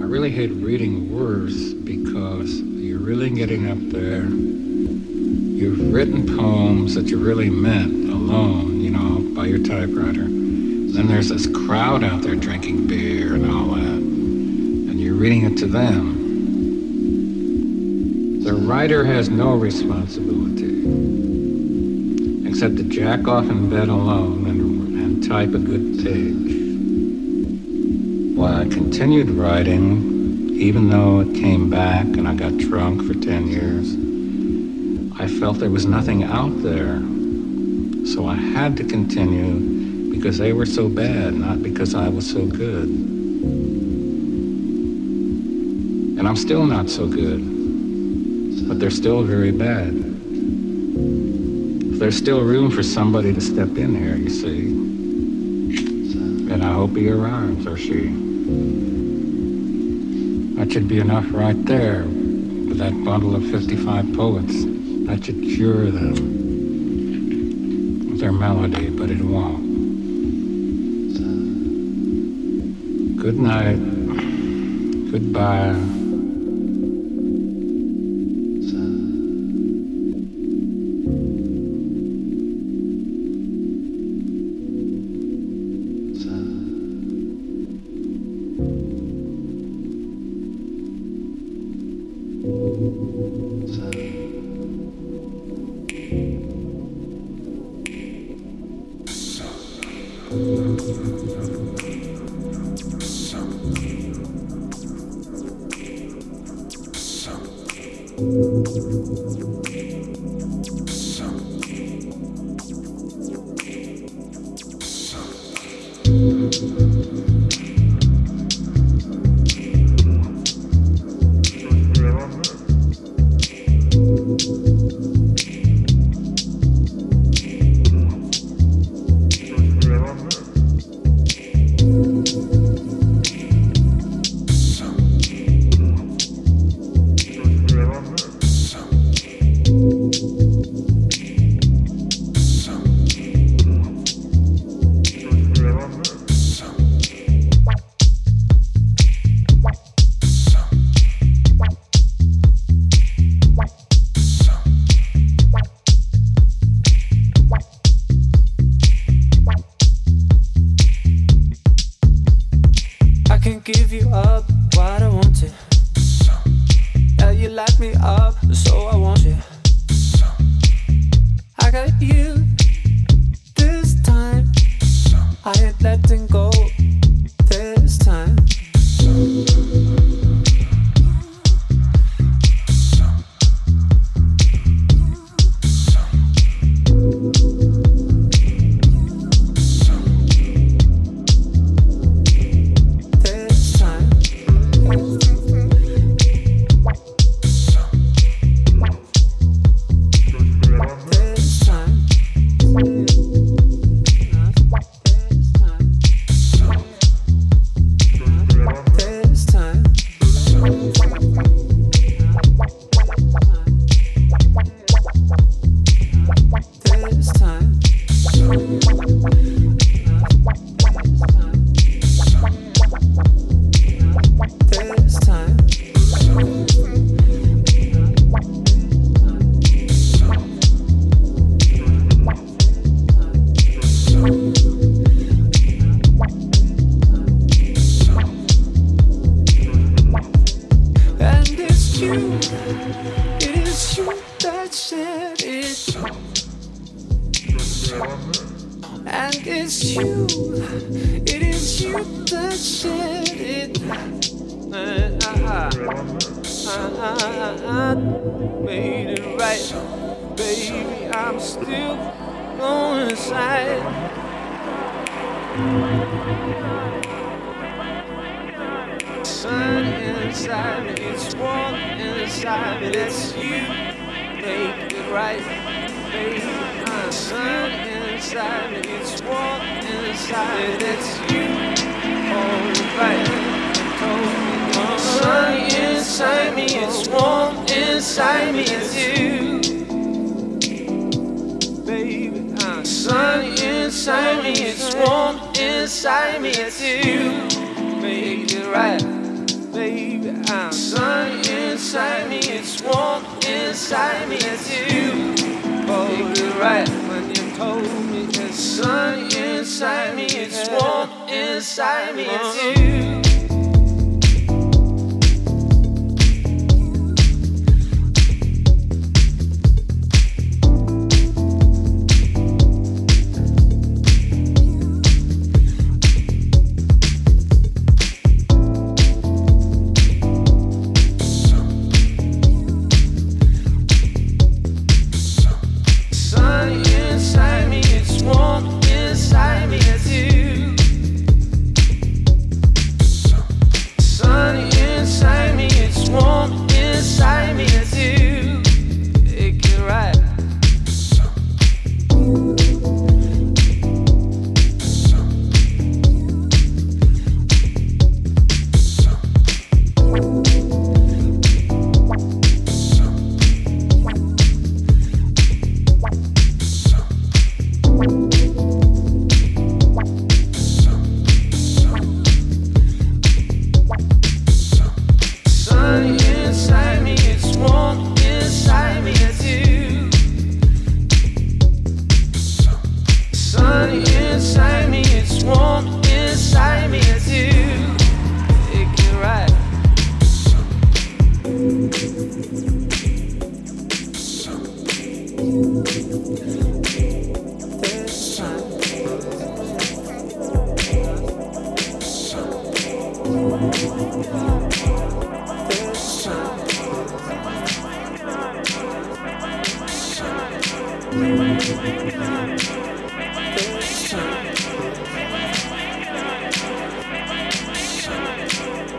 I really hate reading words because you're really getting up there. You've written poems that you really meant alone, you know, by your typewriter. Then there's this crowd out there drinking beer and all that. And you're reading it to them. The writer has no responsibility except to jack off in bed alone and, and type a good page. Well, I continued writing, even though it came back and I got drunk for 10 years. I felt there was nothing out there. So I had to continue because they were so bad, not because I was so good. And I'm still not so good, but they're still very bad. There's still room for somebody to step in here, you see. And I hope he arrives, or she. That should be enough right there with that bundle of 55 poets. That should cure them with their melody, but it won't. Good night. Goodbye.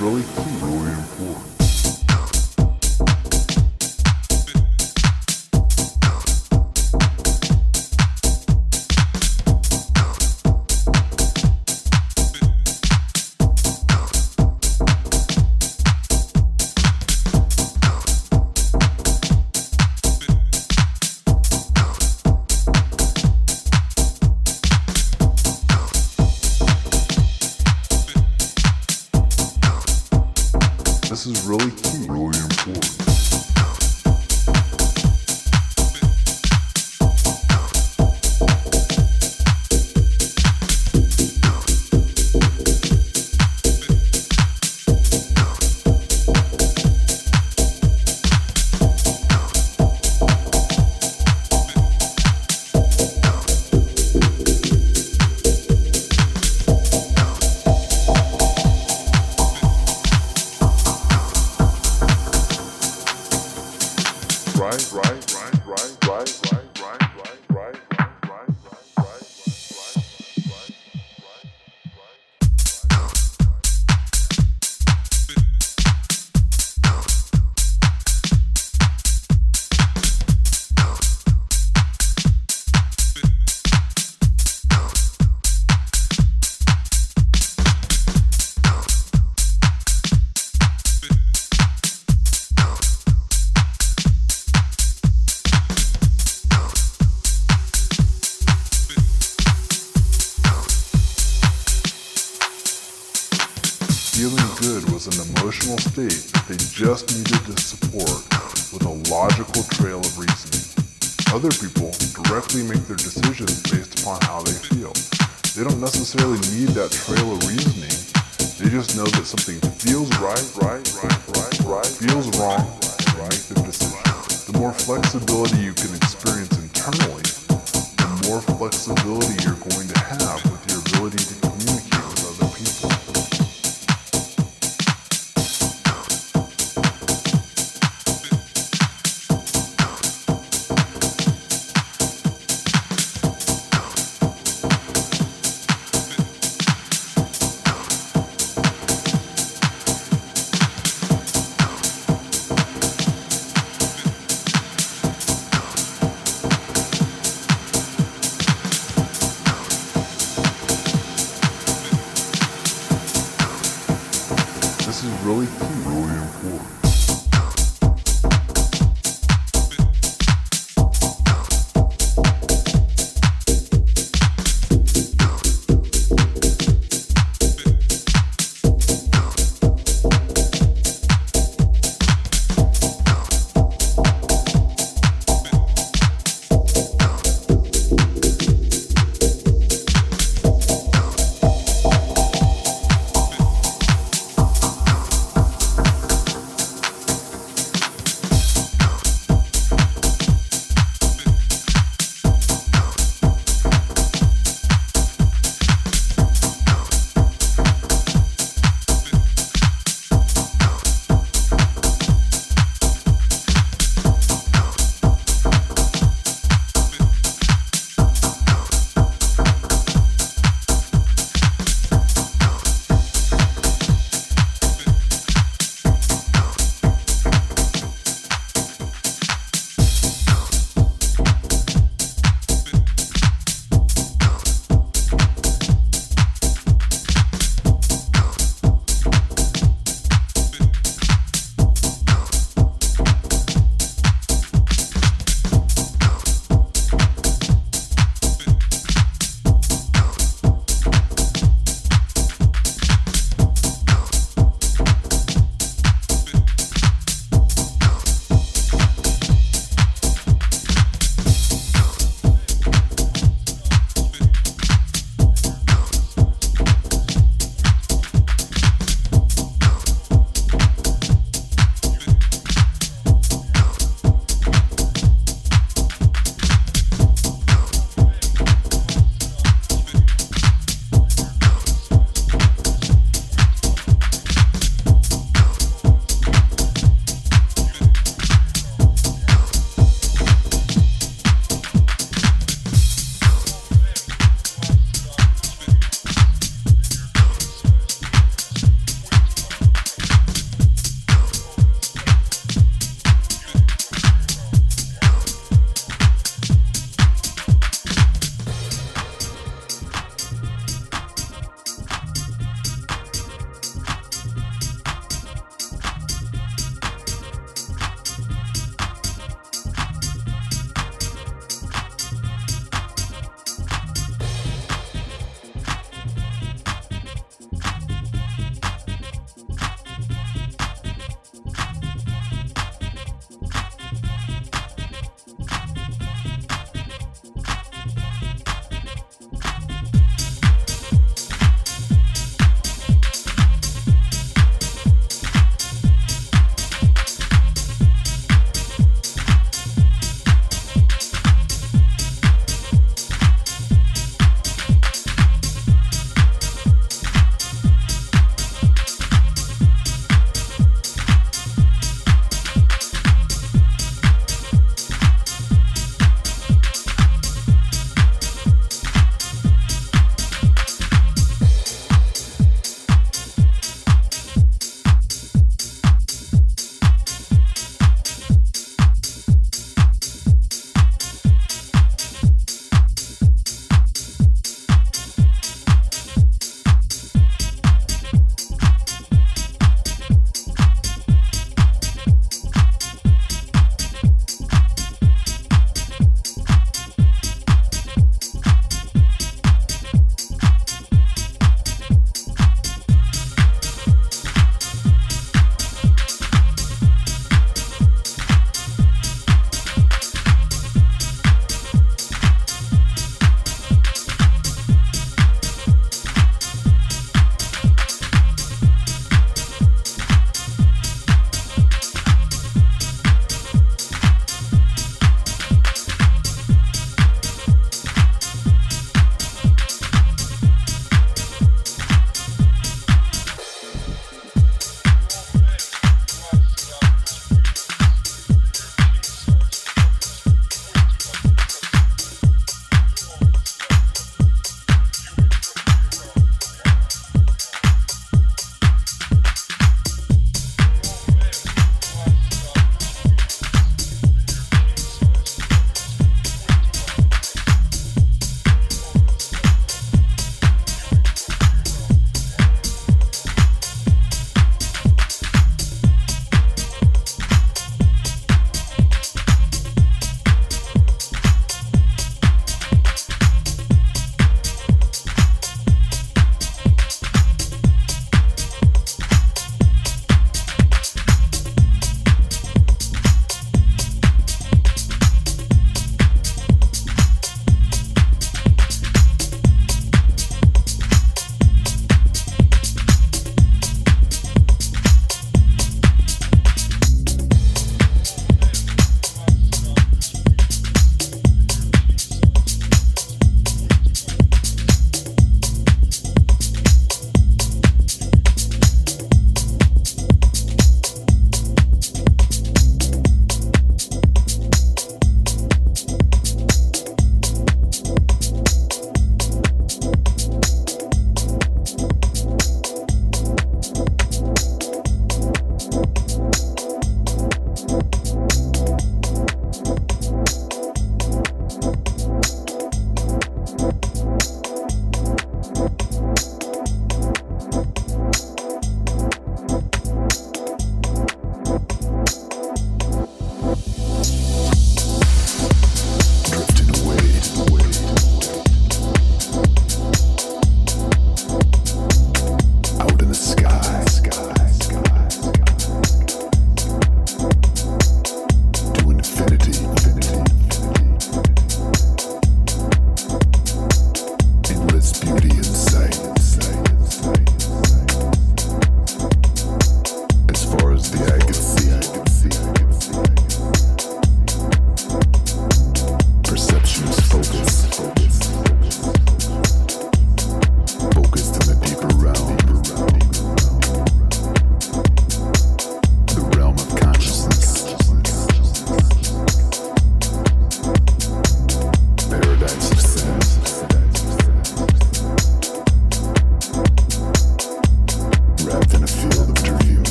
Really really important. Feeling good was an emotional state that they just needed to support with a logical trail of reasoning. Other people directly make their decisions based upon how they feel. They don't necessarily need that trail of reasoning. They just know that something feels right, right, right, right, right, feels wrong, and make decision. The more flexibility you can experience internally, the more flexibility you're going to have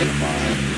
in mind.